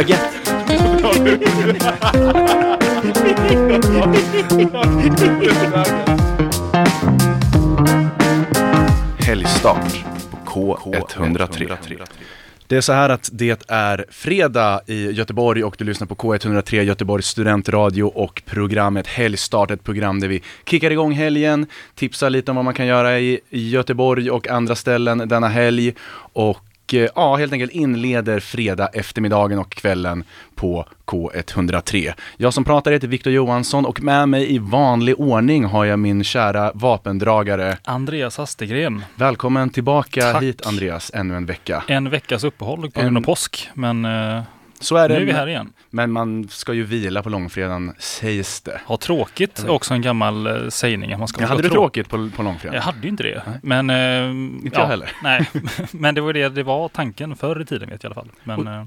Brunögat. Helgstart på K103. Det är så här att det är fredag i Göteborg och du lyssnar på K103 Göteborgs studentradio och programmet Helgstart, ett program där vi kickar igång helgen, tipsar lite om vad man kan göra i Göteborg och andra ställen denna helg och eh, ja, helt enkelt inleder fredag eftermiddagen och kvällen på K103. Jag som pratar heter Viktor Johansson och med mig i vanlig ordning har jag min kära vapendragare. Andreas Hastegren. Välkommen tillbaka Tack. hit Andreas, ännu en vecka. En veckas uppehåll på grund av påsk, men eh, Så är nu det, är vi här igen. men man ska ju vila på långfredagen sägs det. Ha tråkigt är också en gammal eh, sägning. Att man ska ha hade du trå- tråkigt på, på långfredagen? Jag hade ju inte det. Nej. Men, eh, Inte jag heller. Nej, men det var det det var tanken förr i tiden vet jag i alla fall. Men eh,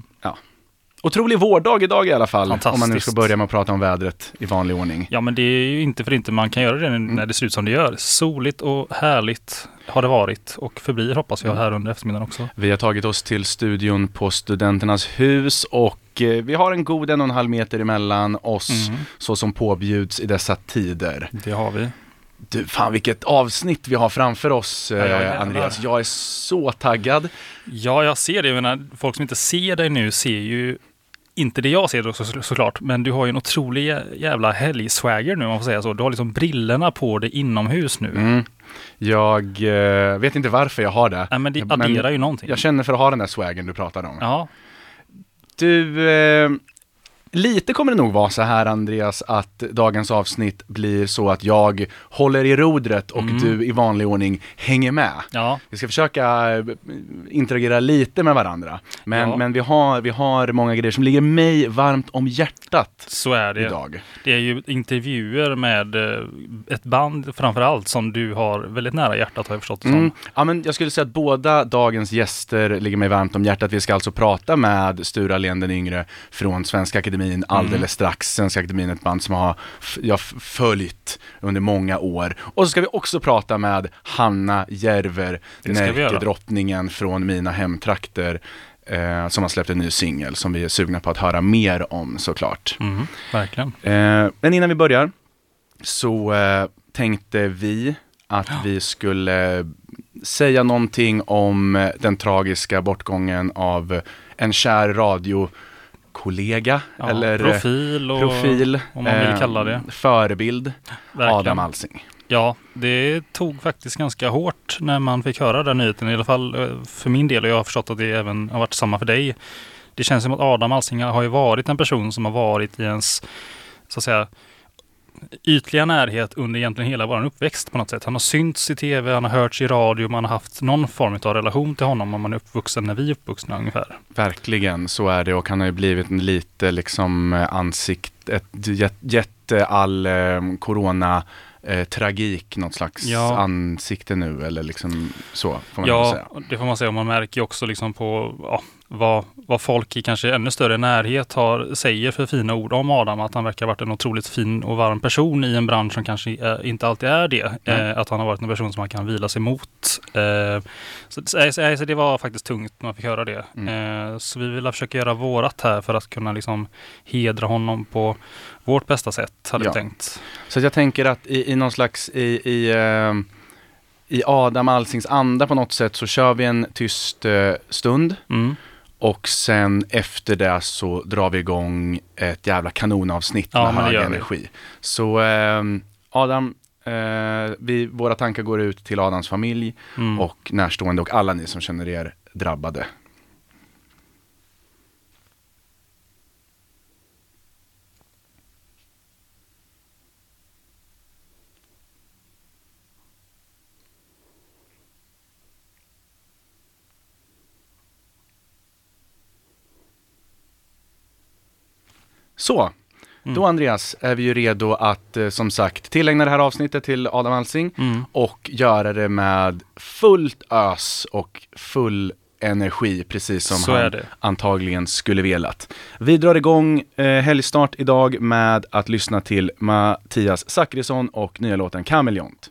Otrolig vårdag idag i alla fall, om man nu ska börja med att prata om vädret i vanlig ordning. ja, men det är ju inte för inte man kan göra det Mm. när det ser ut som det gör. Soligt och härligt har det varit och förblir hoppas jag här under eftermiddagen också. Vi har tagit oss till studion på Studenternas hus och eh, vi har en god en och en halv meter emellan oss, Mm, så som påbjuds i dessa tider. det har vi. Du, fan vilket avsnitt vi har framför oss, eh, Ja, jävlar. Andreas. Jag är så taggad. Ja, jag ser det. Jag menar, folk som inte ser dig nu ser ju inte det jag ser då så, såklart, men du har ju en otrolig jä- jävla helgswagger nu om man får säga så. Du har liksom brillorna på dig inomhus nu. Mm. Jag eh, vet inte varför jag har det. Nej, men det Men adderar ju någonting. Jag känner för att ha den där swagen du pratade om. Ja, Du, eh, lite kommer det nog vara så här Andreas att dagens avsnitt blir så att jag håller i rodret och Mm. du i vanlig ordning hänger med. ja, Vi ska försöka eh, interagera lite med varandra. Men, Ja. men vi, har, vi har många grejer som ligger mig varmt om hjärtat så är det. idag. Det är ju intervjuer med eh, ett band framför allt som du har väldigt nära hjärtat har jag förstått det som. Mm. Ja, men jag skulle säga att båda dagens gäster ligger mig varmt om hjärtat. Vi ska alltså prata med Stura Len den yngre från Svenska Akademin alldeles Mm. strax. Svenska Akademin är ett band som har jag följt under många år. Och så ska vi också prata med Hanna Järver. Närkedrottningen från mina hemtrakter. Eh, som har släppt en ny singel som vi är sugna på att höra mer om såklart. Mm, verkligen. Eh, men innan vi börjar så eh, tänkte vi att vi skulle säga någonting om eh, den tragiska bortgången av en kär radiokollega Ja, eller eh, profil och profil, om man vill eh, kalla det. förebild, Verkligen. Adam Alsing. Ja, det tog faktiskt ganska hårt när man fick höra den nyheten. I alla fall eh, för min del och jag har förstått att det även har varit samma för dig. Det känns som att Adam Alsing har ju varit en person som har varit i ens, så att säga, ytliga närhet under egentligen hela vår uppväxt på något sätt. Han har synts i tv, han har hörts i radio, man har haft någon form av relation till honom om man är uppvuxen när vi är uppvuxna ungefär. Verkligen, så är det och han har ju blivit en lite liksom eh, ansikt, ett jät- jätte all eh, corona eh, tragik, något slags Ja. ansikte nu eller liksom så får man Ja, säga. det får man säga. Och man märker ju också liksom på ja, vad, vad folk i kanske ännu större närhet har, säger för fina ord om Adam. Att han verkar ha varit en otroligt fin och varm person i en bransch som kanske eh, inte alltid är det. Eh, att han har varit en person som man kan vila sig mot. Eh, så, så, så, så det var faktiskt tungt när man fick höra det. Mm. Eh, så vi vill försöka göra vårat här för att kunna liksom hedra honom på vårt bästa sätt, hade Ja. vi tänkt. Så jag tänker att i, i någon slags, i, i, eh, i Adam Alsings anda på något sätt så kör vi en tyst eh, stund Mm. Och sen efter det så drar vi igång ett jävla kanonavsnitt Ja, med hög energi. Så eh, Adam, eh, vi, våra tankar går ut till Adams familj Mm. och närstående och alla ni som känner er drabbade. Så, Mm. då Andreas är vi ju redo att eh, som sagt tillägna det här avsnittet till Adam Alsing Mm. och göra det med fullt ös och full energi, precis som Så han antagligen skulle velat. Vi drar igång eh, helgstart idag med att lyssna till Mattias Zackrisson och nya låten Kameleont.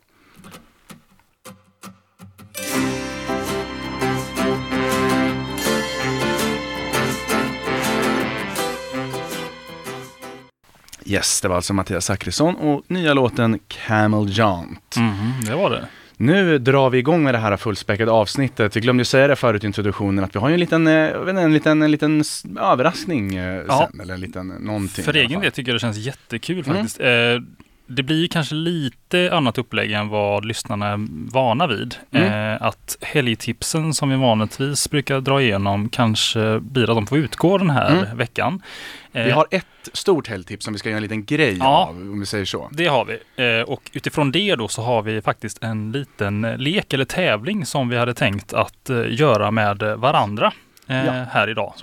Yes, det var alltså Mattias Zackrisson och nya låten Camel Jaunt. Mhm, det var det. Nu drar vi igång med det här fullspäckade avsnittet. Vi glömde säga det förut i introduktionen att vi har ju en liten, eh, inte, en liten, en liten överraskning eh, Ja. sen, eller en liten någonting. För egen del tycker jag det känns jättekul Mm. faktiskt. Eh, det blir kanske lite annat upplägg än vad lyssnarna är vana vid. Mm. Eh, att helgtipsen som vi vanligtvis brukar dra igenom kanske blir att de får utgå den här Mm. veckan. Eh, Vi har ett stort helgtips som vi ska göra en liten grej Ja. av, om vi säger så. Det har vi. Eh, och utifrån det då så har vi faktiskt en liten lek eller tävling som vi hade tänkt att eh, göra med varandra eh, Ja. här idag.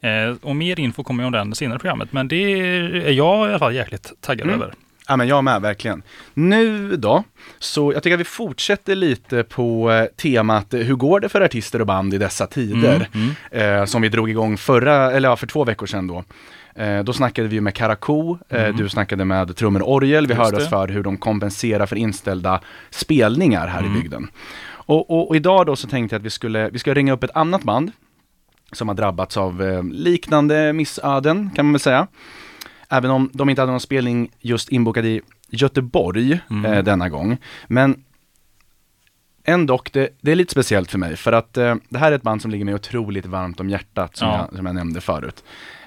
Eh, och mer info kommer om den senare i programmet. Men det är jag i alla fall jäkligt taggad Mm. över. Ja men jag med, verkligen. Nu då, så jag tycker att vi fortsätter lite på eh, temat eh, hur går det för artister och band i dessa tider? Mm, mm. eh, som vi drog igång förra, eller ja, för två veckor sedan då. Eh, då snackade vi med Karakou, eh, Mm. du snackade med trummor och orgel, vi Just hörde oss för hur de kompenserar för inställda spelningar här Mm. i bygden. Och, och, och idag då så tänkte jag att vi skulle, vi ska ringa upp ett annat band som har drabbats av eh, liknande missöden kan man väl säga. Även om de inte hade någon spelning just inbokad i Göteborg Mm. eh, denna gång. Men ändå, det, det är lite speciellt för mig för att eh, det här är ett band som ligger mig otroligt varmt om hjärtat som, Ja. jag, som jag nämnde förut.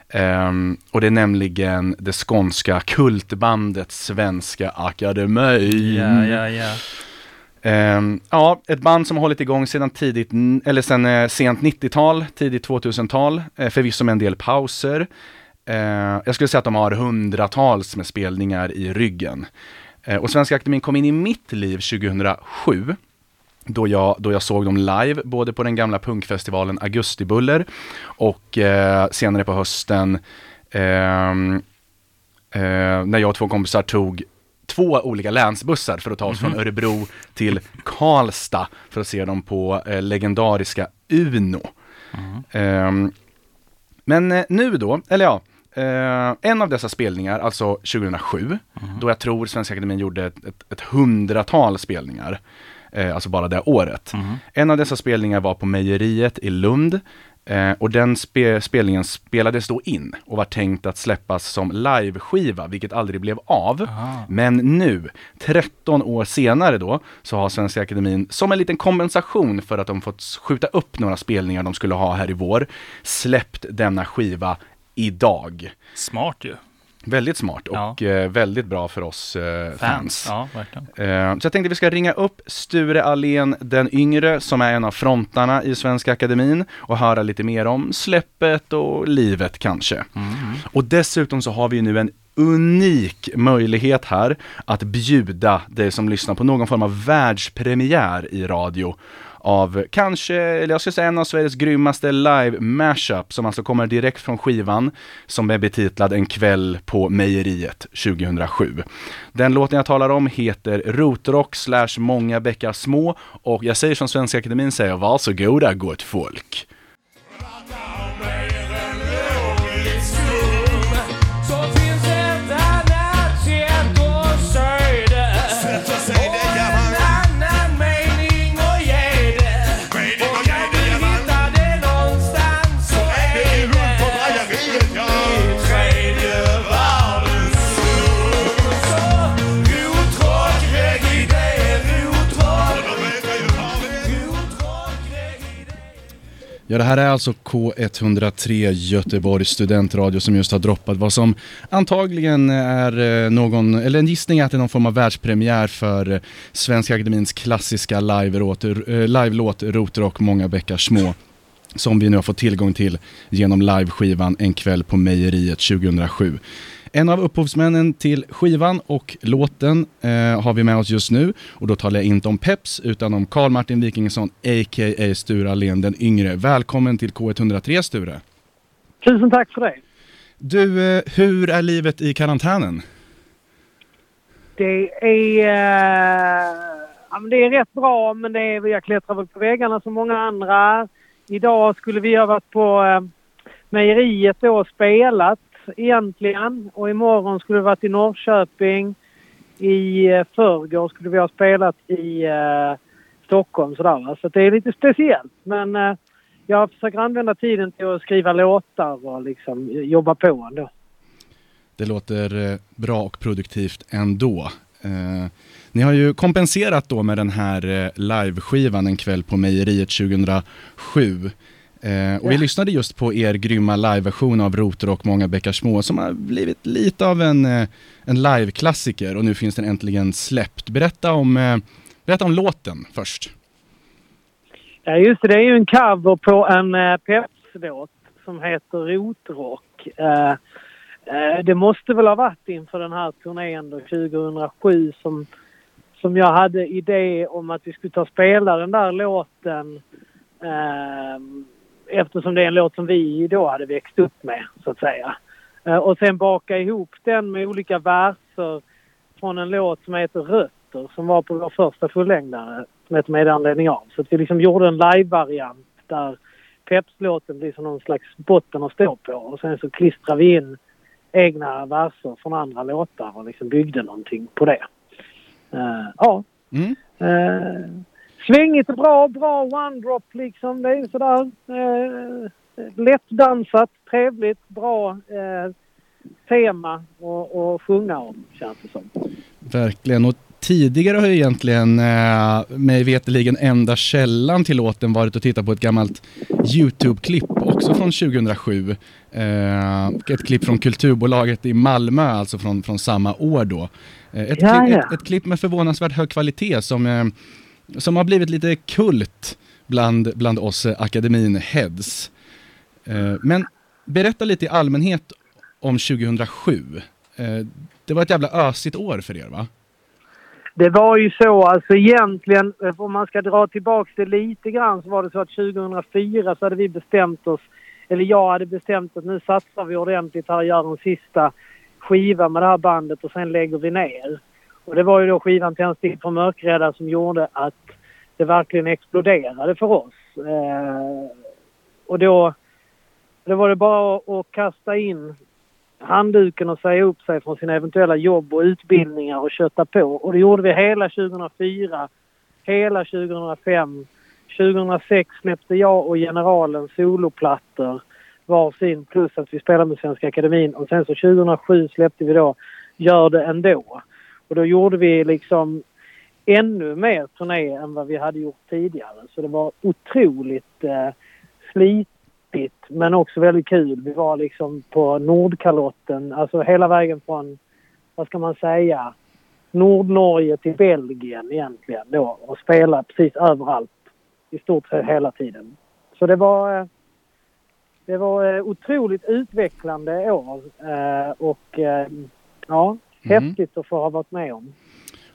Ehm, och det är nämligen det skånska kultbandet Svenska Akademin. Ja, ja, ja. Ehm, ja, ett band som har hållit igång sedan tidigt, eller sedan eh, sent 90-tal, tidigt 2000-tal, eh, förvisso med en del pauser. Eh, jag skulle säga att de har hundratals med spelningar i ryggen. Eh, och Svenska Akademin kom in i mitt liv 2007. Då jag, då jag såg dem live, både på den gamla punkfestivalen Augustibuller och eh, senare på hösten ehm, eh, när jag och två kompisar tog två olika länsbussar för att ta oss från Örebro till Karlstad för att se dem på eh, legendariska Uno. Ehm, men eh, nu då, eller ja, eh, en av dessa spelningar, alltså 2007, då jag tror Svenska Akademin gjorde ett, ett, ett hundratal spelningar, eh, alltså bara det året. Mhm. En av dessa spelningar var på Mejeriet i Lund. Eh, och den spe spelningen spelades då in och var tänkt att släppas som liveskiva, vilket aldrig blev av. Aha. Men nu, 13 år senare då, så har Svenska Akademin som en liten kompensation för att de fått skjuta upp några spelningar de skulle ha här i vår, släppt denna skiva idag. Smart ju. Väldigt smart och eh, väldigt bra för oss eh, fans. Ja, verkligen. Eh, Så jag tänkte vi ska ringa upp Sture Allén den yngre som är en av frontarna i Svenska Akademin och höra lite mer om släppet och livet kanske. Mm. Och dessutom så har vi nu en unik möjlighet här att bjuda dig som lyssnar på någon form av världspremiär i radio av kanske, eller jag skulle säga en av Sveriges grymmaste live mashup som alltså kommer direkt från skivan som är betitlad En kväll på Mejeriet 2007. Den låten jag talar om heter Rotrock slash Många bäckar små och jag säger som Svenska Akademin säger, varsågoda gott folk. Ja, det här är alltså K103 Göteborgs studentradio som just har droppat vad som antagligen är eh, någon, eller en gissning är att det är någon form av världspremiär för eh, Svenska Akademins klassiska eh, live-låt, live Rotrock Många bäckar små. Som vi nu har fått tillgång till genom liveskivan En kväll på Mejeriet 2007. En av upphovsmännen till skivan och låten eh, har vi med oss just nu och då talar jag inte om Peps utan om Karl Martin Wikingsson a.k.a. Sture Allén den yngre. Välkommen till K103 Sture. Tusen tack för det. Du, eh, hur är livet i karantänen? Det är, eh, ja, men det är rätt bra, men det är, jag klättrar väl på väggarna som många andra. Idag skulle vi ha varit på eh, mejeriet då och spelat egentligen. Och imorgon skulle vi varit i Norrköping. I eh, förrgår skulle vi ha spelat i eh, Stockholm sådär? Så det är lite speciellt. Men eh, jag försöker använda tiden till att skriva låtar och liksom jobba på ändå. Det låter eh, bra och produktivt ändå. Eh, ni har ju kompenserat då med den här eh, liveskivan En kväll på mejeriet 2007. Eh, och vi lyssnade just på er grymma liveversion av Rotor och Många bäckar små som har blivit lite av en, eh, en liveklassiker och nu finns den äntligen släppt. Berätta om, eh, berätta om låten först. Ja, just det. Det är ju en cover på en uh, Peps-låt som heter Rotrock. Eh, eh, det måste väl ha varit inför den här turnén då 2007 som, som jag hade idé om att vi skulle ta och spela den där låten eh, eftersom det är en låt som vi då hade växt upp med, så att säga. Eh, och sen baka ihop den med olika verser från en låt som heter Rötter som var på vår första fullängdare som heter Med anledning av. Så att vi liksom gjorde en live-variant där Peps-låten blir som någon slags botten att stå på och sen så klistrar vi in egna verser från andra låtar och liksom byggde någonting på det. Eh, ja. Mm. Uh, svängigt och bra, bra one-drop liksom. Det är sådär uh, lättdansat, trevligt, bra uh, tema att sjunga om känns det som. Verkligen, och tidigare har ju egentligen eh, mig veterligen enda källan till låten varit att titta på ett gammalt YouTube-klipp, också från 2007. Eh, ett klipp från Kulturbolaget i Malmö, alltså från, från samma år då. Eh, ett, Ja, ja. Ett, ett klipp med förvånansvärt hög kvalitet som, eh, som har blivit lite kult bland, bland oss eh, akademin heads. Eh, men berätta lite i allmänhet om 2007. Eh, det var ett jävla ösigt år för er va? Det var ju så, alltså egentligen, om man ska dra tillbaks det lite grann så var det så att 2004 så hade vi bestämt oss, eller jag hade bestämt att nu satsar vi ordentligt här och gör en sista skiva med det här bandet och sen lägger vi ner. Och det var ju då skivan Tändstick från Mörkrädda som gjorde att det verkligen exploderade för oss. Eh, och då, då var det bara att- att kasta in handduken och säga upp sig från sina eventuella jobb och utbildningar och kötta på. Och det gjorde vi hela 2004, hela 2005. 2006 släppte jag och Generalen soloplattor varsin, plus att vi spelade med Svenska Akademin och sen så 2007 släppte vi då Gör det ändå. Och då gjorde vi liksom ännu mer turné än vad vi hade gjort tidigare. Så det var otroligt eh, slitigt men också väldigt kul. Vi var liksom på Nordkalotten, alltså hela vägen från, vad ska man säga, Nordnorge till Belgien egentligen då och spelade precis överallt i stort sett hela tiden. Så det var, eh, det var eh, otroligt utvecklande år eh, och ja, Mhm. häftigt att få ha varit med om.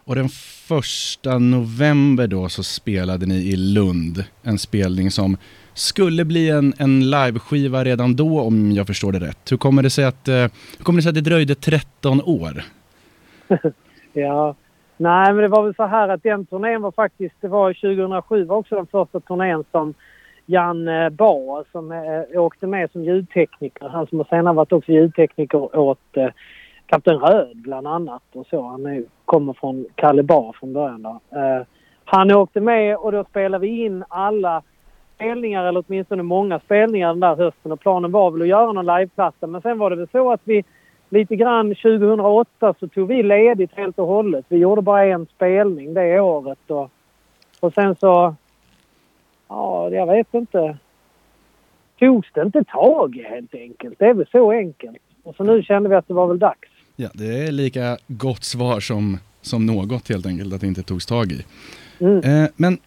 Och den första november då så spelade ni i Lund. En spelning som skulle bli en, en liveskiva redan då om jag förstår det rätt. Hur kommer det sig att, eh, hur kommer det, sig att det dröjde 13 år? Ja. Nej, men det var väl så här att den turnén var faktiskt, det var 2007 var också den första turnén som Jan eh, Ba som eh, åkte med som ljudtekniker. Han som har senare varit också ljudtekniker åt eh, Kapten Röd bland annat och så. Han är, kommer från Kalle Bar från början då. Eh, han åkte med och då spelade vi in alla spelningar eller åtminstone många spelningar den där hösten och planen var väl att göra någon liveplatta men sen var det väl så att vi lite grann 2008 så tog vi ledigt helt och hållet. Vi gjorde bara en spelning det året och, och sen så... Ja, jag vet inte. Togs det inte tag i helt enkelt. Det är väl så enkelt. Och så nu kände vi att det var väl dags. Ja, det är lika gott svar som, som något helt enkelt att det inte togs tag i. Mm. Eh, men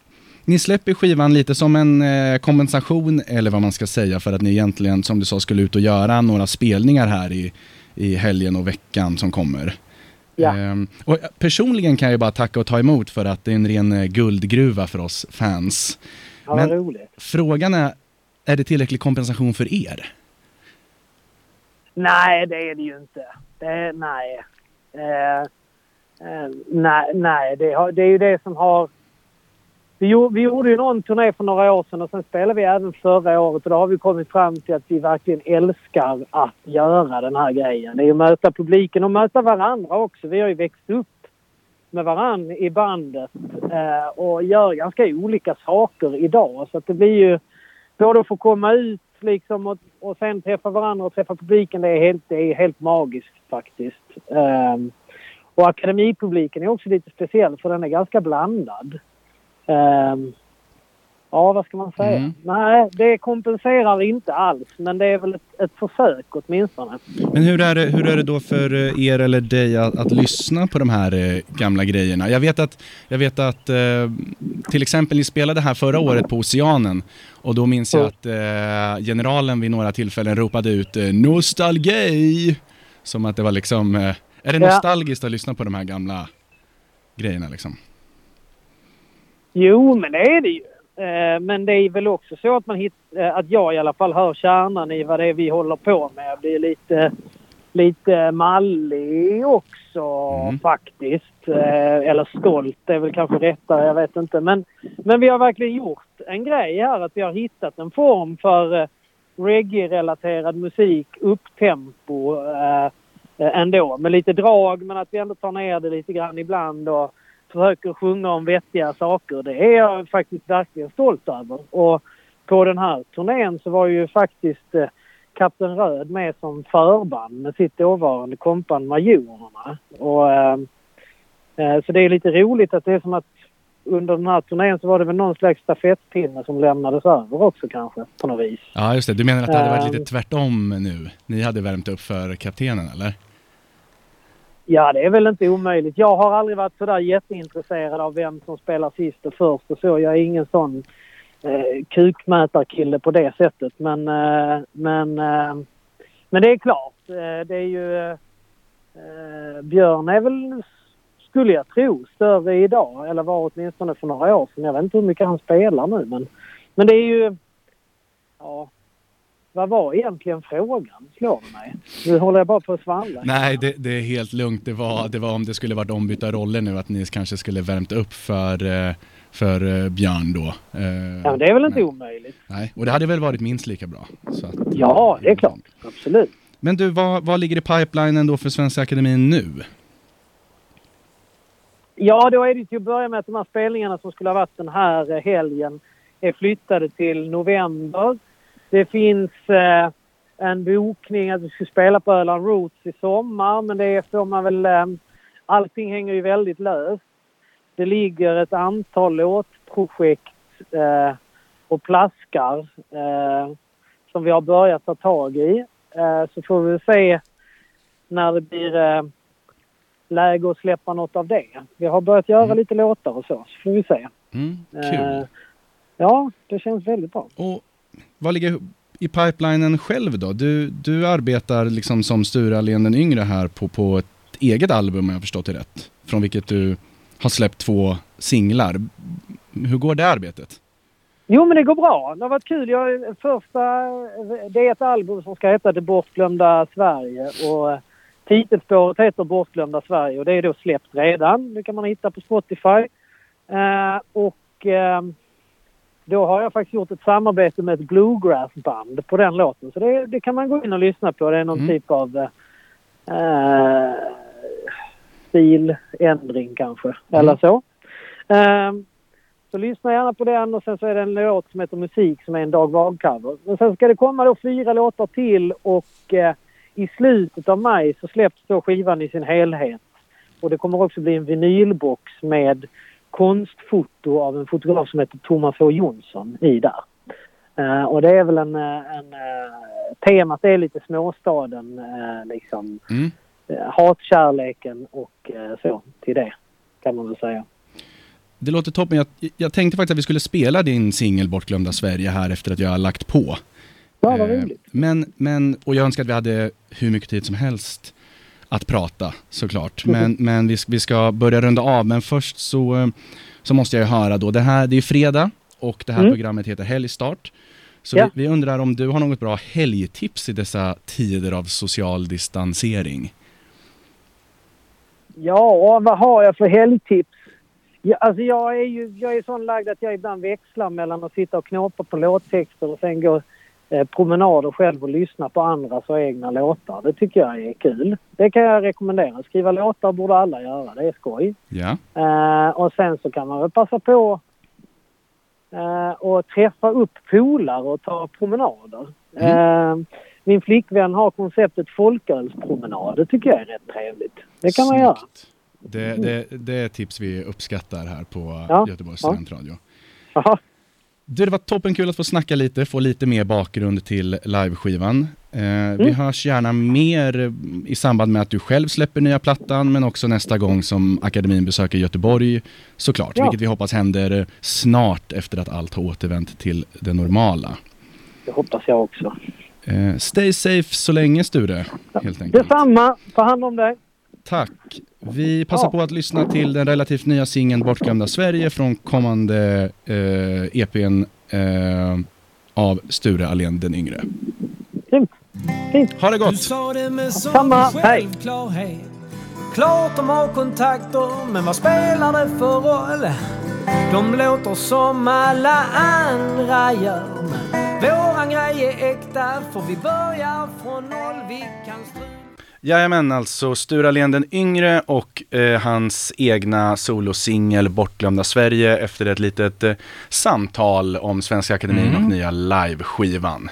ni släpper skivan lite som en eh, kompensation eller vad man ska säga för att ni egentligen som du sa skulle ut och göra några spelningar här i, i helgen och veckan som kommer. Ja. Ehm, och personligen kan jag bara tacka och ta emot för att det är en ren eh, guldgruva för oss fans. Ja, Men- roligt. Frågan är, är det tillräcklig kompensation för er? Nej, det är det ju inte. Det, nej. Eh, eh, nej, nej det, har, det är ju det som har... Vi, gjorde- vi gjorde ju någon turné för några år sedan och sen spelade vi även förra året och då har vi kommit fram till att vi verkligen älskar att göra den här grejen. Det är ju att möta publiken och möta varandra också. Vi har ju växt upp med varann i bandet eh, och gör ganska olika saker idag. Så att det blir ju både att få komma ut liksom och, och sen träffa varandra och träffa publiken. Det är helt, det är helt magiskt faktiskt. Um, och akademipubliken är också lite speciell för den är ganska blandad. Um, ja, vad ska man säga? Mm. Nej, det kompenserar inte alls men det är väl ett, ett försök åtminstone. Men hur är det, hur är det då för eh, er eller dig att, att lyssna på de här eh, gamla grejerna? Jag vet att, jag vet att eh, till exempel ni spelade här förra året på Oceanen och då minns jag Ja. att generalen vid några tillfällen ropade ut nostalgi! Som att det var liksom, är det nostalgiskt att lyssna på de här gamla grejerna liksom? Jo, men det är det ju. Eh, Men det är väl också så att man hitt, eh, att jag i alla fall hör kärnan i vad det är vi håller på med. Jag blir lite, lite mallig också Mm. faktiskt. Eh, Eller stolt det är väl kanske rättare, jag vet inte. Men, men vi har verkligen gjort en grej här att vi har hittat en form för reggae-relaterad musik, upptempo ändå. Med lite drag men att vi ändå tar ner det lite grann ibland och försöker sjunga om vettiga saker. Det är jag faktiskt verkligen stolt över. Och på den här turnén så var ju faktiskt eh, Kapten Röd med som förband med sitt dåvarande kompan Majorerna. Och, eh, eh, så det är lite roligt att det är som att under den här turnén så var det väl någon slags stafettpinne som lämnades över också kanske på något vis. Ja just det, du menar att det hade varit Ehm. lite tvärtom nu? Ni hade värmt upp för kaptenen eller? Ja, det är väl inte omöjligt. Jag har aldrig varit sådär jätteintresserad av vem som spelar sist och först och så. Jag är ingen sån eh, kukmätarkille på det sättet. Men, eh, men, eh, men det är klart. Eh, det är ju... Eh, Björn är väl, skulle jag tro, större idag. Eller var åtminstone för några år sedan. Jag vet inte hur mycket han spelar nu men, men det är ju... Ja, vad var egentligen frågan? Slår mig. Nu håller jag bara på att svamla. Nej, det, det är helt lugnt. Det var, det var om det skulle varit ombytta roller nu, att ni kanske skulle värmt upp för, eh, för eh, Björn då. Eh, Ja, men det är väl inte nej. omöjligt. Nej, och det hade väl varit minst lika bra. Att, Ja, det är klart. Absolut. Men du, vad, vad ligger i pipelinen då för Svenska Akademin nu? Ja, då är det till att börja med att de här spelningarna som skulle ha varit den här helgen är flyttade till november. Det finns eh, en bokning att vi ska spela på Öland Roots i sommar men det får man väl... Eh, allting hänger ju väldigt löst. Det ligger ett antal låtprojekt eh, och plaskar eh, som vi har börjat ta tag i. Eh, så får vi se när det blir eh, läge att släppa något av det. Vi har börjat göra Mm. lite låtar och så, så får vi se. Mm, Eh, kul. ja, det känns väldigt bra. Och vad ligger i pipelinen själv då? Du, du arbetar liksom som Sture Allén den yngre här på, på ett eget album om jag förstått det rätt. Från vilket du har släppt två singlar. Hur går det arbetet? Jo, men det går bra. Det har varit kul. Jag, första, det är ett album som ska heta Det bortglömda Sverige. Och eh, titelspåret heter Bortglömda Sverige och det är då släppt redan. Det kan man hitta på Spotify. Eh, och eh, då har jag faktiskt gjort ett samarbete med ett bluegrassband på den låten. Så det, det kan man gå in och lyssna på. Det är någon Mm. typ av eh, stiländring kanske. Eller så. Eh, så lyssna gärna på den och sen så är det en låt som heter Musik som är en Dag Vag-cover. Men sen ska det komma då fyra låtar till och eh, i slutet av maj så släpps då skivan i sin helhet. Och det kommer också bli en vinylbox med konstfoto av en fotograf som heter Thomas H Jonsson i där. Eh, och det är väl en, eh, en uh, temat är lite småstaden eh, liksom. Mm. Uh, hatkärleken och så till det kan man väl säga. Det låter toppen. Jag, jag tänkte faktiskt att vi skulle spela din singel Bortglömda Sverige här efter att jag har lagt på. Ja, vad roligt. Men, men, och jag önskar att vi hade hur mycket tid som helst att prata såklart. Mhm. Men, men vi, vi ska börja runda av. Men först så, så måste jag ju höra då, det här det är fredag och det här Mm. programmet heter Helgstart. Så Ja. vi, vi undrar om du har något bra helgtips i dessa tider av social distansering? Ja, vad har jag för helgtips? Ja, alltså jag är ju jag är sån lagd att jag ibland växlar mellan att sitta och knåpa på låttexter och sen gå promenader själv och lyssna på andras och egna låtar. Det tycker jag är kul. Det kan jag rekommendera. Skriva låtar borde alla göra. Det är skoj. Ja, Eh, och sen så kan man väl passa på eh, och träffa upp polare och ta promenader. Eh, min flickvän har konceptet folkölspromenad. Det tycker jag är rätt trevligt. Det kan man göra. snyggt. Det, det, det är tips vi uppskattar här på Ja, Göteborgs ja. studentradio. Jaha. Du, det var toppenkul att få snacka lite, få lite mer bakgrund till liveskivan. Eh, Mm. Vi hörs gärna mer i samband med att du själv släpper nya plattan, men också nästa gång som akademin besöker Göteborg såklart, Ja. vilket vi hoppas händer snart efter att allt har återvänt till det normala. Det hoppas jag också. Eh, stay safe så länge Sture, helt enkelt. Detsamma. Ta hand om dig. Tack. Vi passar Ja. på att lyssna till den relativt nya singeln Bortglömda Sverige från kommande eh, EPn eh, av Sture Allén den yngre. Fint. Ha det Du gott! sa det med Samma, hej. Klart de har kontakter, men vad spelar det för roll? De låter som alla andra gör. Men våran grej är äkta, för vi börjar från noll. Vi kan strula. Jajamän, alltså Sture Allén den yngre och eh, hans egna solosingel Bortglömda Sverige efter ett litet eh, samtal om Svenska Akademin Mm. och nya liveskivan.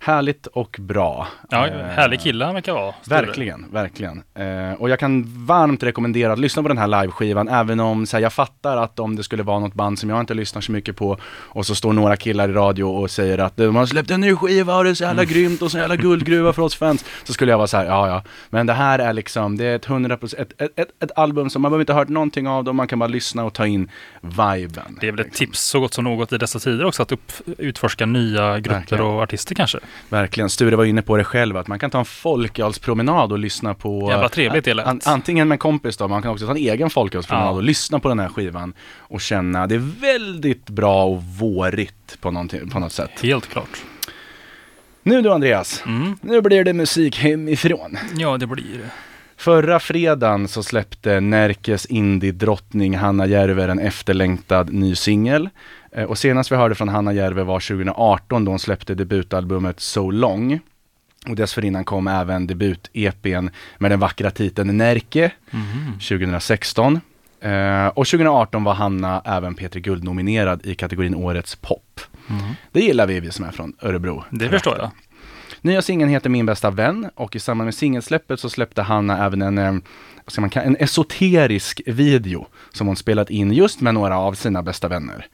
Härligt och bra. Ja, Eh, härlig kille han verkar vara. Verkligen, verkligen. Eh, och jag kan varmt rekommendera att lyssna på den här liveskivan, även om så här, jag fattar att om det skulle vara något band som jag inte lyssnar så mycket på och så står några killar i radio och säger att de har släppt en ny skiva och det är så jävla grymt och så jävla guldgruva för oss fans. Så skulle jag vara så här, ja ja, men det här är liksom, det är ett 100%, ett, ett, ett, ett album som man behöver inte ha hört någonting av, dem, man kan bara lyssna och ta in viben. Det är väl ett liksom. tips så gott som något i dessa tider också att upp, utforska nya grupper Verkligen. och artister kanske. Verkligen, Sture var inne på det själv, att man kan ta en folkölspromenad och lyssna på Jävla trevligt det lät. An, antingen med en kompis då, man kan också ta en egen folkölspromenad Ja. och lyssna på den här skivan och känna, det är väldigt bra och vårigt på, på något sätt. Helt klart. Nu du Andreas, Mm. nu blir det musik hemifrån. Ja, det blir det. Förra fredagen så släppte Närkes indie-drottning Hanna Järve en efterlängtad ny singel. Eh, Och senast vi hörde från Hanna Järve var 2018 då hon släppte debutalbumet So Long. Och dessförinnan kom även debut-EPn med den vackra titeln Närke 2016. Eh, och 2018 var Hanna även Peter Guld-nominerad i kategorin Årets pop. Det gillar vi, vi som är från Örebro. Det förstår jag. Nya singeln heter Min bästa vän och i samband med singelsläppet så släppte Hanna även en, eh, vad ska man kalla, en esoterisk video som hon spelat in just med några av sina bästa vänner.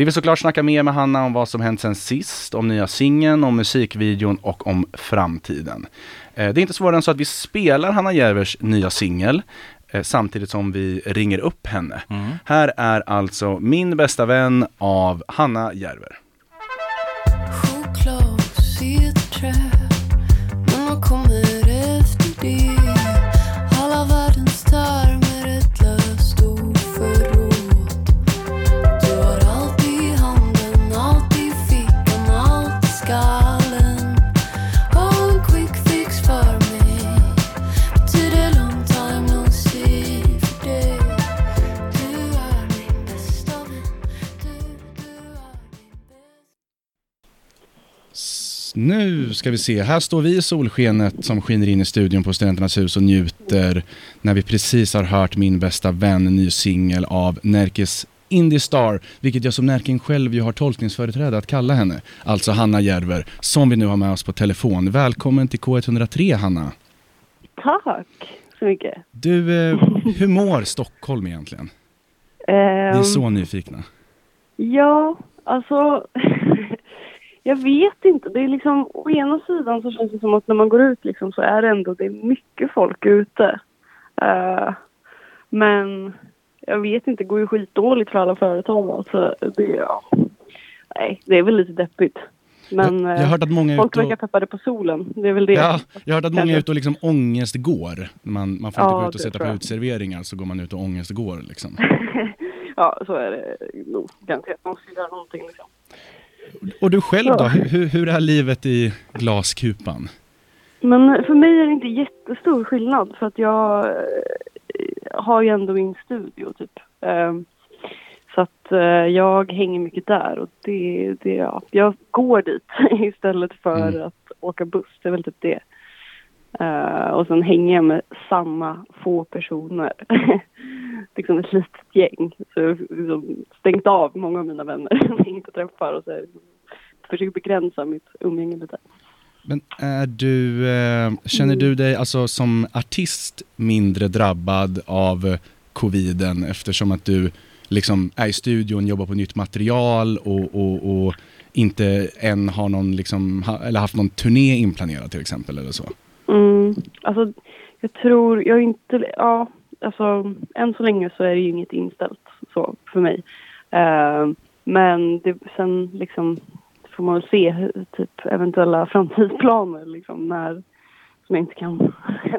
Vi vill såklart snacka mer med Hanna om vad som hänt sen sist, om nya singeln, om musikvideon och om framtiden. Eh, Det är inte svårare än så att vi spelar Hanna Järvers nya singel eh, samtidigt som vi ringer upp henne. Här är alltså Min bästa vän av Hanna Järver. Nu ska vi se, här står vi i solskenet som skiner in i studion på Studenternas hus och njuter när vi precis har hört Min bästa vän, ny singel av Närkes Indie Star, vilket jag som Närking själv ju har tolkningsföreträde att kalla henne, alltså Hanna Järver, som vi nu har med oss på telefon. Välkommen till K103 Hanna. Tack så mycket. Du, eh, hur mår Stockholm egentligen? Vi är så nyfikna. Ja, alltså... jag vet inte. Det är liksom, å ena sidan så känns det som att när man går ut liksom, så är det ändå det är mycket folk ute. Eh, men jag vet inte, det går ju skitdåligt för alla företag. Alltså, det, ja. Nej, det är väl lite deppigt. Men jag, jag eh, har hört att många folk och... verkar peppade på solen. Det är väl det. Ja, jag har hört att många är ute och liksom ångestgår. Man, man får inte Ja, gå ut och sätta på utserveringar så går man ut och ångestgår liksom. ja, så är det nog. Man måste göra någonting liksom. Och du själv då? Hur, hur- är livet i glaskupan? Men för mig är det inte jättestor skillnad för att jag eh, har ju ändå min studio typ. Ehm, Så att eh, jag hänger mycket där och det, det ja, jag går dit istället för Mm. att åka buss. Det är väl typ det. Uh, och sen hänger jag med samma få personer. liksom ett litet gäng. Så jag har liksom stängt av många av mina vänner som jag inte träffar och så här, försöker begränsa mitt umgänge lite. Men är du, eh, känner du dig alltså som artist mindre drabbad av coviden eftersom att du liksom är i studion, jobbar på nytt material och, och, och inte än har någon liksom, eller haft någon turné inplanerad till exempel eller så? Mm, alltså, jag tror, jag är inte, ja, alltså än så länge så är det ju inget inställt så för mig. Eh, men det, sen liksom får man väl se typ eventuella framtidsplaner liksom när, som jag inte kan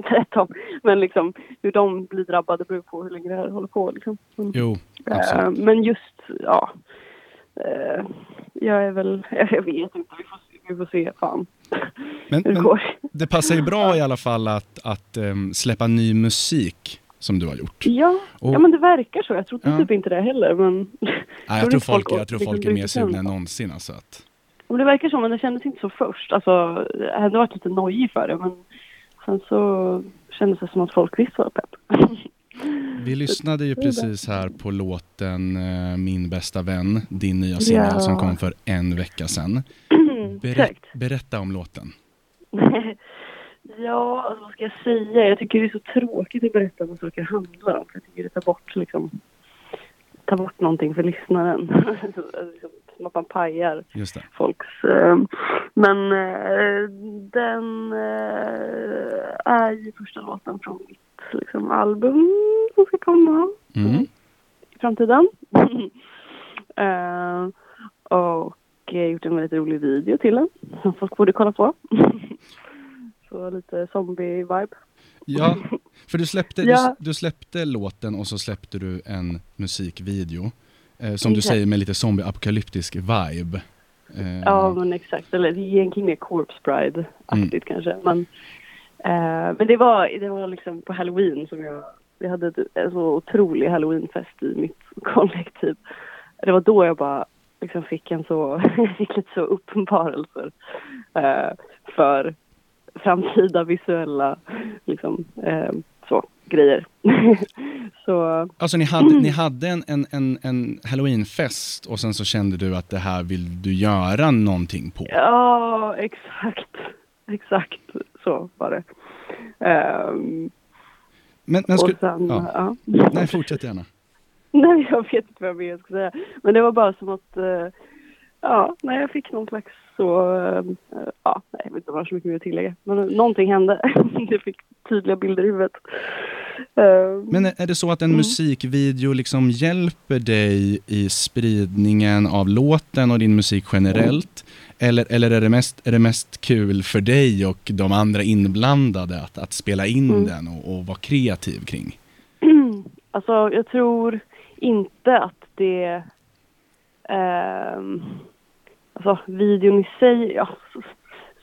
berätta om. Men liksom hur de blir drabbade beror på hur länge det här håller på liksom. Men, Jo, eh, absolut. men just, ja. Eh, jag är väl, jag vet inte, vi får, vi får se fan Men, men det passar ju bra i alla fall att, att em, släppa ny musik som du har gjort. Ja, Och- ja men det verkar så. Jag trodde Ja. typ inte det heller. Men Nej, jag, tror folk, jag tror folk är mer sugna än någonsin. Alltså att, och det verkar så, men det kändes inte så först. Alltså, jag hade varit lite nojig för det, men sen så kändes det som att folk visst var pepp. Vi lyssnade ju precis här på låten eh, Min bästa vän, din nya singel Ja. som kom för en vecka sedan. Berä, Exakt. berätta om låten. ja, alltså, vad ska jag säga? Jag tycker det är så tråkigt att berätta vad saker handlar om. Jag tycker det tar bort liksom tar bort någonting för lyssnaren. Så, som att man pajar Just det. folks... Eh, men eh, den eh, är ju första låten från mitt liksom, album som ska komma Mm. i framtiden. eh, och gjort en väldigt rolig video till den som folk borde kolla på. Så lite zombie-vibe. Ja, för du släppte, Ja. du, du släppte låten och så släppte du en musikvideo. Eh, som du säger med lite zombie-apokalyptisk vibe. Eh, Ja, men exakt. Eller det är egentligen mer Corpse Bride-aktigt kanske. Men, eh, men det var, det var liksom på halloween som jag... Vi hade en så otrolig halloweenfest i mitt kollektiv. Det var då jag bara liksom fick en så... fick lite så uppenbarelser eh, för framtida visuella liksom, eh, så, grejer. så Alltså ni hade, ni hade en, en, en, en halloweenfest och sen så kände du att det här vill du göra någonting på. Ja, exakt. Exakt så var det. Ehm, Men, men och sku, sen, ja. ja. nej, fortsätt gärna. Nej, jag vet inte vad jag ska säga. Men det var bara som att, eh, ja, nej, jag fick någon slags så, eh, ja, nej, jag vet inte vad så mycket mer att tillägga. Men någonting hände. jag fick tydliga bilder i huvudet. Men är det så att en musikvideo liksom hjälper dig i spridningen av låten och din musik generellt? Eller, eller är, det mest, är det mest kul för dig och de andra inblandade att, att spela in Mm. den och, och vara kreativ kring? Alltså, jag tror inte att det... ehm, alltså, videon i sig... Ja,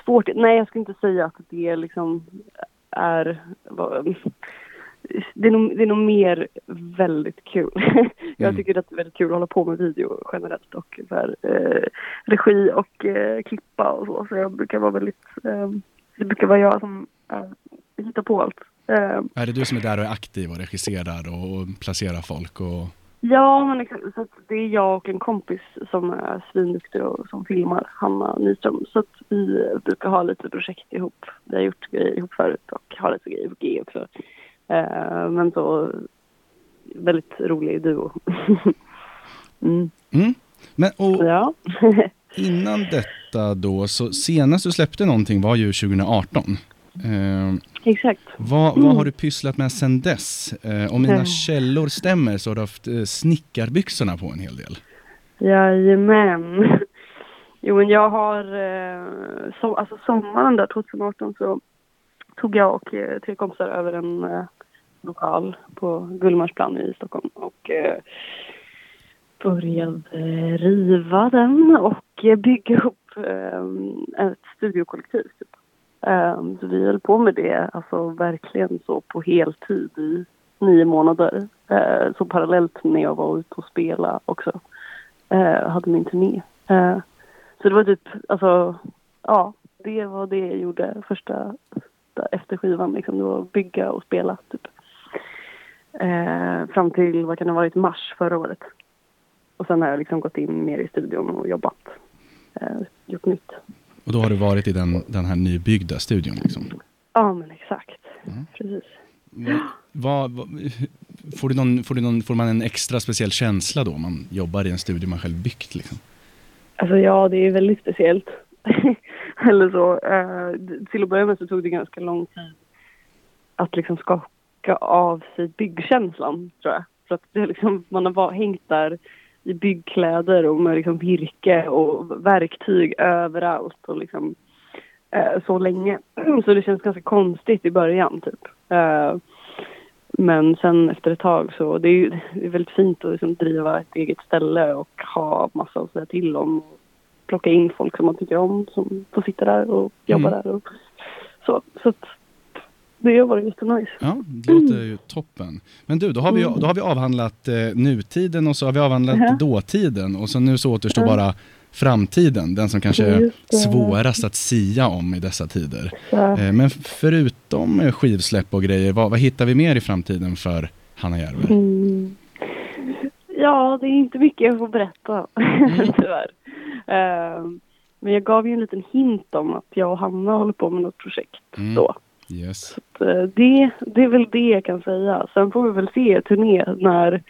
svårt. Nej, jag skulle inte säga att det liksom är... Det är, nog, det är nog mer väldigt kul. jag Mm. tycker att det är väldigt kul att hålla på med video generellt och så här, eh, regi och eh, klippa och så. Så jag brukar vara väldigt... Eh, det brukar vara jag som eh, hittar på allt. Eh, Är det du som är där och är aktiv och regisserar och placerar folk? Och, Ja, men exakt. Så det är jag och en kompis som är svinduktig och som filmar, Hanna Nyström. Så att vi brukar ha lite projekt ihop. Vi har gjort grejer ihop förut och har lite grejer på G också. Eh, men så väldigt rolig duo. mm. mm. Men, och Ja. innan detta då, så senast du släppte någonting var ju 2018. Eh, exakt. vad, vad har du pysslat med sedan dess? Eh, om mina Mm. källor stämmer så har du haft eh, snickarbyxorna på en hel del. Jajamän. Jo, men jag har... Eh, so alltså sommaren där 2018 så tog jag och eh, tre kompisar över en eh, lokal på Gullmarsplan i Stockholm. Och eh, började riva den och eh, bygga upp eh, ett studiokollektiv. Typ. Ehm, så vi höll på med det alltså verkligen så på heltid i nio månader. Eh, så parallellt när jag var ute och spela också. Eh, hade min turné. Ehm, så det var typ, alltså, ja, det var det jag gjorde första efter skivan. Liksom, det var att bygga och spela typ. Eh, fram till, vad kan det ha varit, mars förra året. Och sen har jag liksom gått in mer i studion och jobbat. Eh, gjort nytt. Och då har du varit i den, den här nybyggda studion liksom? Ja, men exakt. Mm. Precis. Vad, vad, får, du någon, får, du någon, får man en extra speciell känsla då om man jobbar i en studio man själv byggt? Liksom? Alltså ja, det är väldigt speciellt. Eller så. Eh, till att börja med så tog det ganska lång tid att liksom skaka av sig byggkänslan, tror jag. För att det liksom, man har var, hängt där i byggkläder och med liksom virke och verktyg överallt och liksom eh, så länge. Så det känns ganska konstigt i början, typ. Eh, men sen efter ett tag så, det är ju det är väldigt fint att liksom driva ett eget ställe och ha massa att säga till om. Plocka in folk som man tycker om som får sitta där och jobba Mm. där. Och så så det varit jättenice. Ja, det låter ju toppen. Men du, då har vi, då har vi avhandlat eh, nutiden och så har vi avhandlat Mhm. dåtiden och så nu så återstår bara framtiden, den som kanske är svårast att sia om i dessa tider. Eh, men förutom eh, skivsläpp och grejer, vad, vad hittar vi mer i framtiden för Hanna Järver? mm. Ja, det är inte mycket jag får berätta, Mm. tyvärr. Eh, men jag gav ju en liten hint om att jag och Hanna håller på med något projekt Mm. då. Yes. Så, eh, det, det är väl det jag kan säga. Sen får vi väl se turné när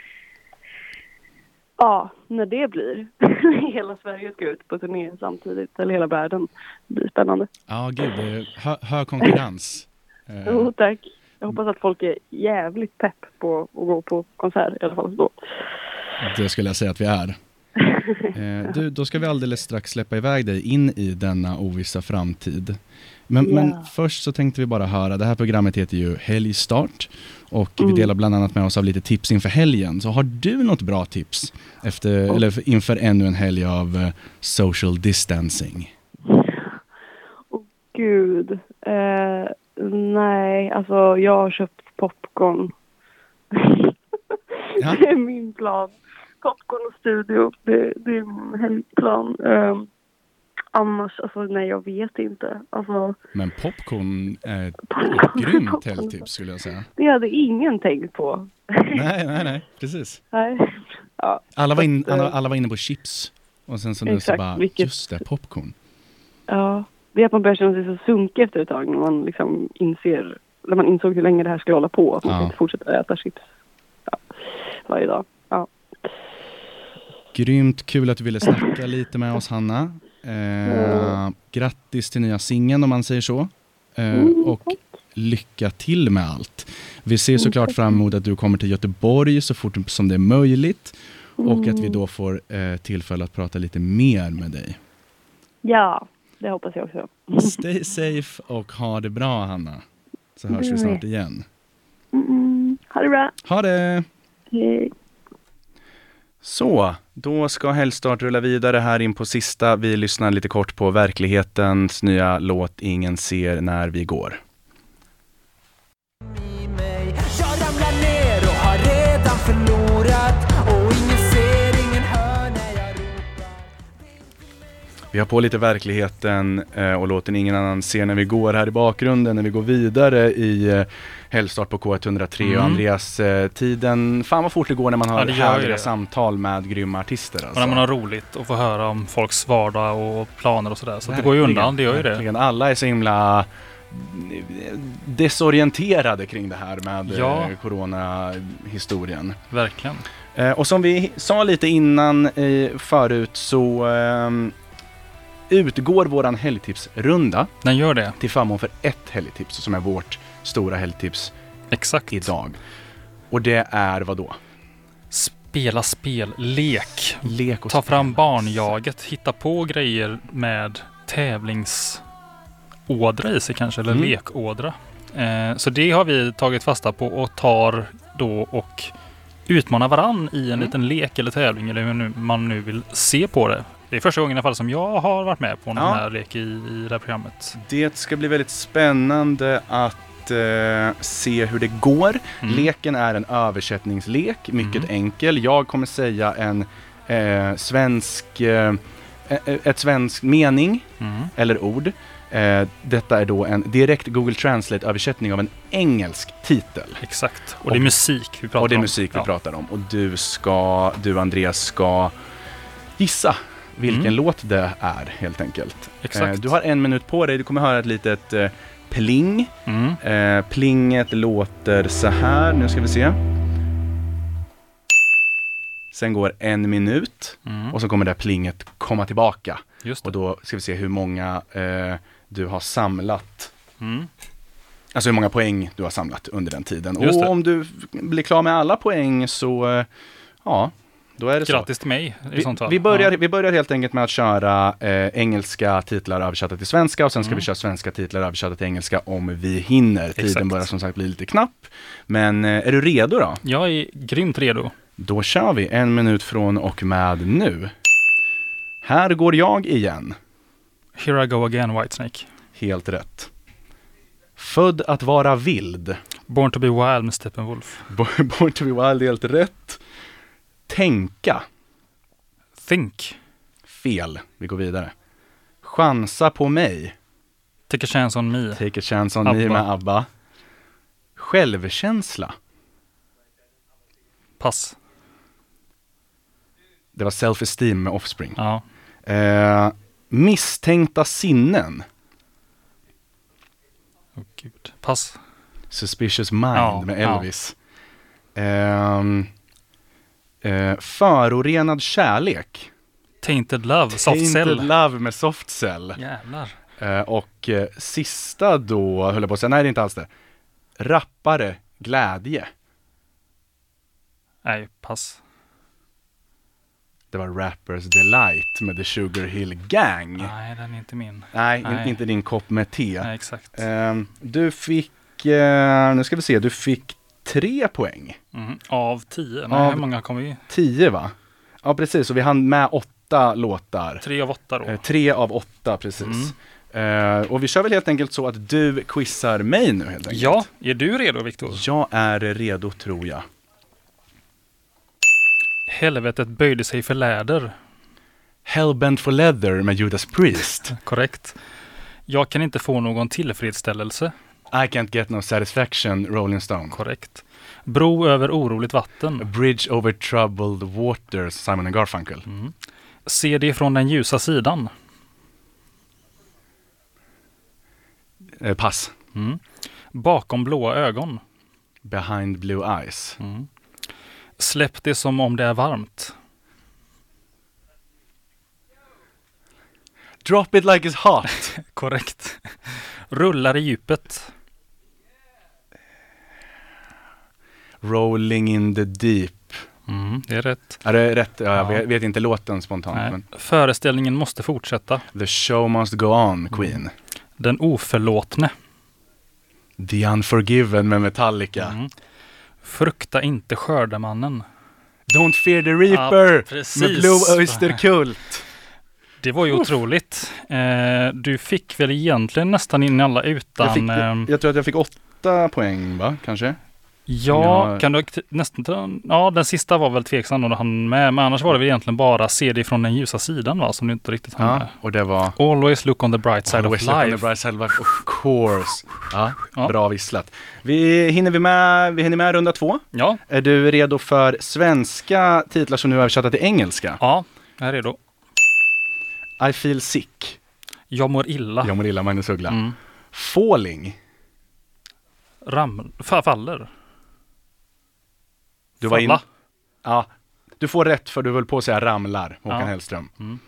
Ja, när det blir. hela Sverige ska ut på turné samtidigt, eller hela världen. Det blir spännande. Ja, gud, det är hö, hög konkurrens. Eh, Jo, tack. Jag hoppas att folk är jävligt pepp på att gå på konsert i alla fall då. det skulle jag säga att vi är. Eh, du, då ska vi alldeles strax släppa iväg dig in i denna ovissa framtid. Men, Ja. men först så tänkte vi bara höra, det här programmet heter ju Helgstart och Mm. vi delar bland annat med oss av lite tips inför helgen. Så har du något bra tips efter, eller för- inför ännu en helg av eh, social distancing? Åh gud. Eh, nej, alltså jag har köpt popcorn. Ja. det är min plan. Popcorn och studio, det, det är min helgplan. Eh, annars, alltså nej jag vet inte. Alltså, Men popcorn är ett Popcorn. grymt helgtips skulle jag säga. det hade ingen tänkt på. Nej, nej, nej, precis. nej. Ja, Alla var, in, att, eh, alla, alla var inne på chips och sen så nu så bara, vilket- just det, popcorn. ja. Det är att man börjar känna sig så sunkig efter ett tag när man liksom inser, när man insåg hur länge det här skulle hålla på. Att man Ja. inte fortsätta äta chips ja, varje dag. Ja. Grymt kul att du ville snacka lite med oss Hanna. Eh, grattis till nya singeln om man säger så. Eh, Mm, och lycka till med allt. Vi ser såklart fram emot att du kommer till Göteborg så fort som det är möjligt. Och att vi då får eh, tillfälle att prata lite mer med dig. ja, det hoppas jag också. Stay safe och ha det bra Hanna. Så hörs vi snart igen. Mm, ha det bra. Ha det! Hej. Så, då ska Helgstart rulla vidare här in på sista. Vi lyssnar lite kort på verklighetens nya låt Ingen ser när vi går. Vi har på lite verkligheten eh, och låten Ingen annan ser när vi går här i bakgrunden när vi går vidare i eh, Helgstart på K103 och Mm. Andreas, eh, tiden, fan vad fort det går när man har Ja, härliga det. samtal med grymma artister alltså. Och när man har roligt och får höra om folks vardag och planer och sådär. Så att det går ju undan, det gör ju det. Alla är så himla eh, desorienterade kring det här med Ja. eh, coronahistorien. Verkligen. Eh, och som vi sa lite innan förut så utgår våran helgtipsrunda Den gör det. till förmån för ett helgtips som är vårt stora helgtips Exakt. idag. Och det är vad då? Spela spel, lek. Lek Ta spel. fram barnjaget, hitta på grejer med tävlingsådra i sig kanske, eller Mm. lekådra. Eh, så det har vi tagit fasta på och tar då och utmana varann i en Mm. liten lek eller tävling eller hur man nu vill se på det. Det är första gången i alla fall som jag har varit med på en Ja. här lek i, i det här programmet. Det ska bli väldigt spännande att eh, se hur det går. Mm. Leken är en översättningslek, mycket Mm. enkel. Jag kommer säga en eh, svensk, eh, e- ett svensk mening Mm. eller ord. Eh, detta är då en direkt Google Translate-översättning av en engelsk titel. Exakt. Och, Och- det är musik vi pratar om. Och det är musik vi Ja. pratar om. Och du ska, du Andreas ska gissa vilken Mm. låt det är helt enkelt. Exakt. Eh, du har en minut på dig, du kommer höra ett litet eh, pling. Mm. Eh, plinget låter så här, nu ska vi se. Sen går en minut Mm. och så kommer det plinget komma tillbaka. Och då ska vi se hur många eh, du har samlat. Mm. Alltså hur många poäng du har samlat under den tiden. Och om du blir klar med alla poäng så, eh, ja, då är det så. Grattis till mig i Vi, sånt fall. vi, börjar, Ja. vi börjar helt enkelt med att köra eh, engelska titlar översatta till svenska och sen ska Mm. vi köra svenska titlar översatta till engelska om vi hinner. Tiden Exakt. börjar som sagt bli lite knapp. Men eh, är du redo då? Jag är grymt redo. Då kör vi en minut från och med nu. Här går jag igen. Here I go again Whitesnake. Helt rätt. Född att vara vild. Born to be wild med Steppenwolf. Born to be wild, helt rätt. Tänka. Think. Fel. Vi går vidare. Chansa på mig. Take a chance on me. Take a chance on me ABBA. med ABBA. Självkänsla. Pass. Det var self-esteem med Offspring. Ja. Eh, misstänkta sinnen. Åh gud. Pass. Suspicious mind Ja, med ja. Elvis. Ehm, eh, förorenad kärlek. Tainted love. Soft Tainted cell. Love med Soft Cell. Jävlar. Eh, och eh, sista då, höll jag på att säga, nej det är inte alls det. Rappare, glädje. Nej, pass. Det var Rappers Delight med The Sugar Hill Gang. Nej, den är inte min. Nej, Nej. inte din kopp med te. Nej, exakt. Ehm, du fick, eh, nu ska vi se, du fick tre poäng. Mm. Av tio? Nej, Av- hur många kom vi? Tio va? Ja precis, och vi hann med åtta låtar. Tre av åtta då. Eh, tre av åtta precis. Eh, och vi kör väl helt enkelt så att du quizar mig nu helt enkelt. Ja, är du redo Viktor? Jag är redo tror jag. Helvetet böjde sig för läder. Hellbent for leather med Judas Priest. Korrekt. Jag kan inte få någon tillfredsställelse. I can't get no satisfaction, Rolling Stone. Korrekt. Bro över oroligt A vatten. bridge over troubled waters, Simon and Garfunkel. Mm. Se det från den ljusa sidan. Eh, pass. Mm. Bakom blåa ögon. Behind blue eyes. Mm. Släpp det som om det är varmt. Drop it like it's hot. Korrekt. Rullar i djupet. Rolling in the deep. Mm, det är rätt. Är det rätt? Ja, jag Ja. vet, vet inte låten spontant. Nej. Men Föreställningen måste fortsätta. the show must go on, Queen. Den oförlåtne. The unforgiven med Metallica. Mm. Frukta inte skördemannen. Don't fear the reaper! med precis. Blue Oyster Cult. Det var ju otroligt. Eh, du fick väl egentligen nästan in alla utan... Jag, fick, jag, jag tror att jag fick åtta poäng va, kanske? Ja, jag- kan du nästan... ta- Ja, den sista var väl tveksam om du hann med. Men annars var det väl egentligen bara se det från den ljusa sidan va, som du inte riktigt hann Ja, med. och det var Always look on the bright side Always of look on life. the bright side of life, of course. Ja, Ja. bra visslat. Vi hinner, vi, med, vi hinner med runda två. Ja, Är du redo för svenska titlar som nu är översatta till engelska? ja, jag är redo. I feel sick. Jag mår illa. Jag mår illa, Magnus Uggla. Mm. Falling. Ram... fa- Faller. Du var in, Falla. ja, du får rätt för du höll på att säga ramlar, Håkan Ja. Hellström. Mm.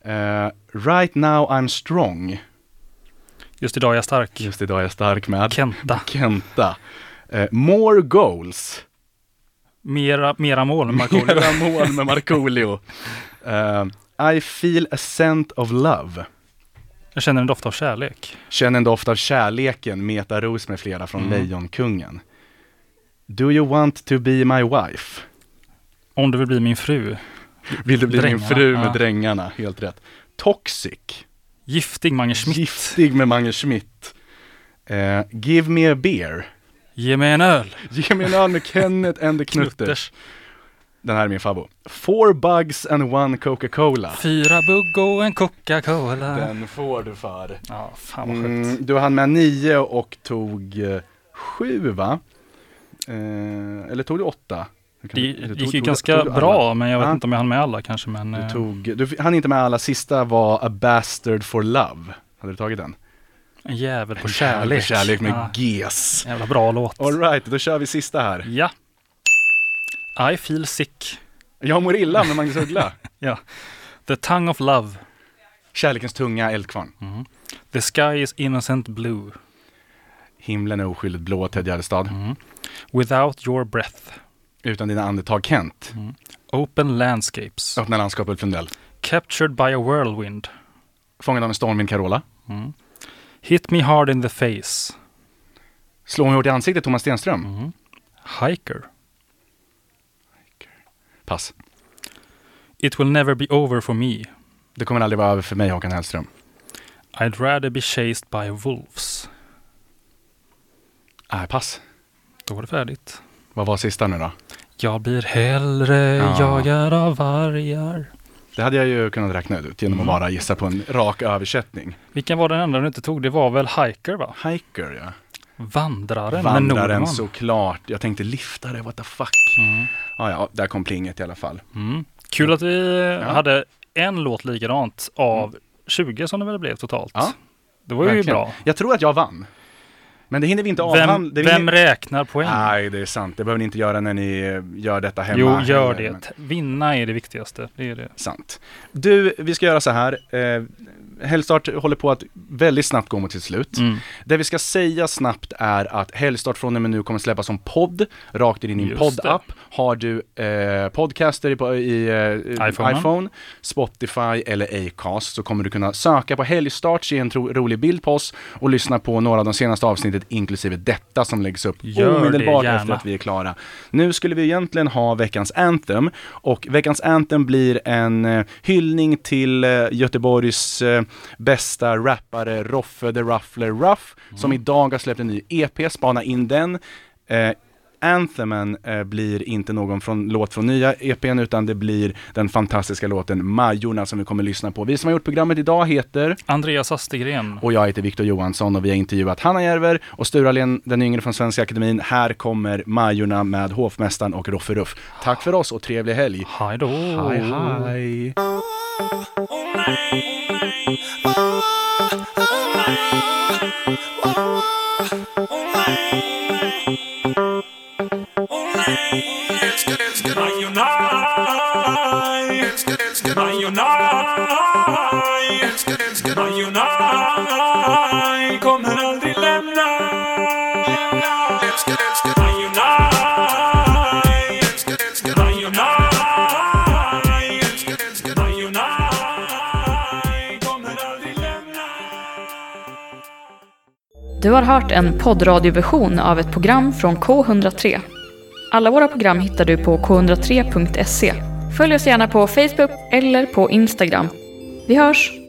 Eh, right now I'm strong. Just idag är jag stark. Just idag är jag stark med. Kenta. Kenta. Eh, more goals. Mera, mera mål med Markoolio. Mera mål med Markoolio. Eh, I feel a scent of love. Jag känner en doft av kärlek. Känn en doft av kärleken, Meta Ros med flera från Mm. Lejonkungen. Do you want to be my wife? Om du vill bli min fru. Vill du bli Drängarna, min fru med ja. drängarna? Helt rätt. Toxic. Giftig Mange Schmidt. Giftig med Mange Schmidt. Eh, give me a beer. Ge mig en öl. Ge mig en öl med Kenneth and the Knutters. Knutters. Den här är min favorit. Four bugs and one Coca-Cola. Fyra bugg och en Coca-Cola. Den får du för. Ja, fan vad sjukt. Mm, du hann med nio och tog eh, sju va? Eh, eller tog du åtta? Kan- Det tog- gick ju tog- ganska tog du alla? bra, men jag vet Ja. inte om jag hann med alla kanske. Men, Du eh, tog, du hann inte med alla, sista var A Bastard for Love. Hade du tagit den? en jävel på kärlek. jävel på kärlek med ja, GES. jävla bra låt. Alright, då kör vi sista här. Ja. I feel sick. Jag mår illa med Magnus Uggla. The tongue of love. Kärlekens tunga eldkvarn. Mm. The sky is innocent blue. Himlen är oskyldigt blå, Ted Gärdestad. Mm. Without your breath. Utan dina andetag, Kent. Open landscapes. Öppna landskap, Ulf Lundell. Captured by a whirlwind. Fångad av en stormvind, Carola. Mm. Hit me hard in the face. Slå mig hårt i ansiktet, Thomas Stenström. Mm. Hiker. Pass. It will never be over for me. Det kommer aldrig vara över för mig, Håkan Hellström. I'd rather be chased by wolves. Äh, pass. Då var det färdigt. Vad var sista nu då? Jag blir hellre Ja. jagad av vargar. Det hade jag ju kunnat räkna ut genom att Mm. bara gissa på en rak översättning. Vilken var den enda du inte tog? Det var väl hiker va? Hiker, ja. Vandraren med Vandraren Nordman. såklart. Jag tänkte liftare, what the fuck. Mm. Ja, ja, där kom plinget i alla fall. Mm. Kul att vi hade en låt likadant av 20 som det väl blev totalt. Mm. Ja, det var ju verkligen. bra. Jag tror att jag vann. Men det hinner vi inte Vem, avhandla. vem hinner... räknar poäng? Nej, det är sant. Det behöver ni inte göra när ni eh, gör detta hemma. jo, gör det. Vinna är det viktigaste. Det är det. Sant. Du, vi ska göra så här. Helgstart håller på att väldigt snabbt gå mot sitt slut. Mm. Det vi ska säga snabbt är att Helgstart från och med nu kommer släppas som podd, rakt in i din poddapp. Har du eh, podcaster i, i eh, iPhone. iPhone, Spotify eller Acast så kommer du kunna söka på Helgstart, se en tro, rolig bild på oss och lyssna på några av de senaste avsnittet inklusive detta som läggs upp Gör omedelbart efter att vi är klara. Nu skulle vi egentligen ha veckans Anthem och veckans Anthem blir en eh, hyllning till eh, Göteborgs eh, bästa rappare Roffe the Ruffler Ruff som idag har släppt en ny EP, spana in den. Eh, Anthemen eh, blir inte någon från, låt från nya EPn utan det blir den fantastiska låten Majorna som vi kommer lyssna på. Vi som har gjort programmet idag heter Andreas Astegren. och jag heter Viktor Johansson och vi har intervjuat Hanna Järver och Sture Ahlén, den yngre från Svenska Akademin. Här kommer Majorna med hovmästaren och Roffe Ruff. Tack för oss och trevlig helg. Hej då. Hej hej! Majorna kommer aldrig lämna Majorna Majorna Majorna kommer aldrig lämna Du har hört en poddradioversion av ett program från K103. Alla våra program hittar du på k103.se. Följ oss gärna på Facebook eller på Instagram. Vi hörs!